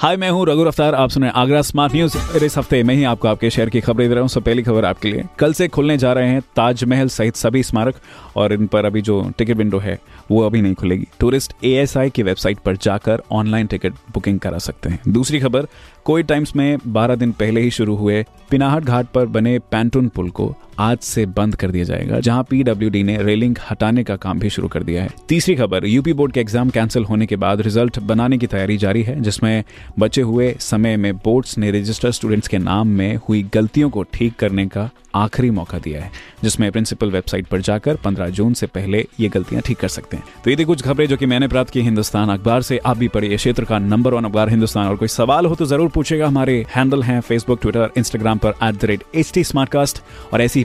हाय, मैं हूँ रघु रफ्तार, आप सुन रहे आगरा स्मार्ट न्यूज़। इस हफ़्ते मैं ही आपको आपके शहर की खबरें दे रहा हूँ। सब पहली खबर आपके लिए। कल से खुलने जा रहे हैं ताजमहल सहित सभी स्मारक और इन पर अभी जो टिकट विंडो है, वो अभी नहीं खुलेगी। टूरिस्ट एएसआई की वेबसाइट पर जाकर ऑनलाइन टिकट बुकिंग करा सकते हैं। दूसरी खबर, कोई टाइम्स में 12 दिन पहले ही शुरू हुए पिनाहट घाट पर बने पैंटून पुल को आज से बंद कर दिया जाएगा, जहाँ पीडब्ल्यूडी ने रेलिंग हटाने का काम भी शुरू कर दिया है। तीसरी खबर यूपी बोर्ड के एग्ज़ाम कैंसिल होने के बाद रिज़ल्ट बनाने की तैयारी जारी है, जिसमें बचे हुए समय में बोर्ड्स ने रजिस्टर्ड स्टूडेंट्स के नाम में हुई गलतियों को ठीक करने का आखिरी मौका दिया है, जिसमें प्रिंसिपल वेबसाइट पर जाकर 15 जून से पहले ये गलतियाँ ठीक कर सकते हैं। तो ये थी कुछ खबरें जो कि मैंने प्राप्त की हिंदुस्तान अखबार से। आप भी पढ़िए क्षेत्र का नंबर वन अखबार हिंदुस्तान। और कोई सवाल हो तो ज़रूर पूछेगा। हमारे हैंडल हैं फेसबुक ट्विटर इंस्टाग्राम पर एट और ऐसी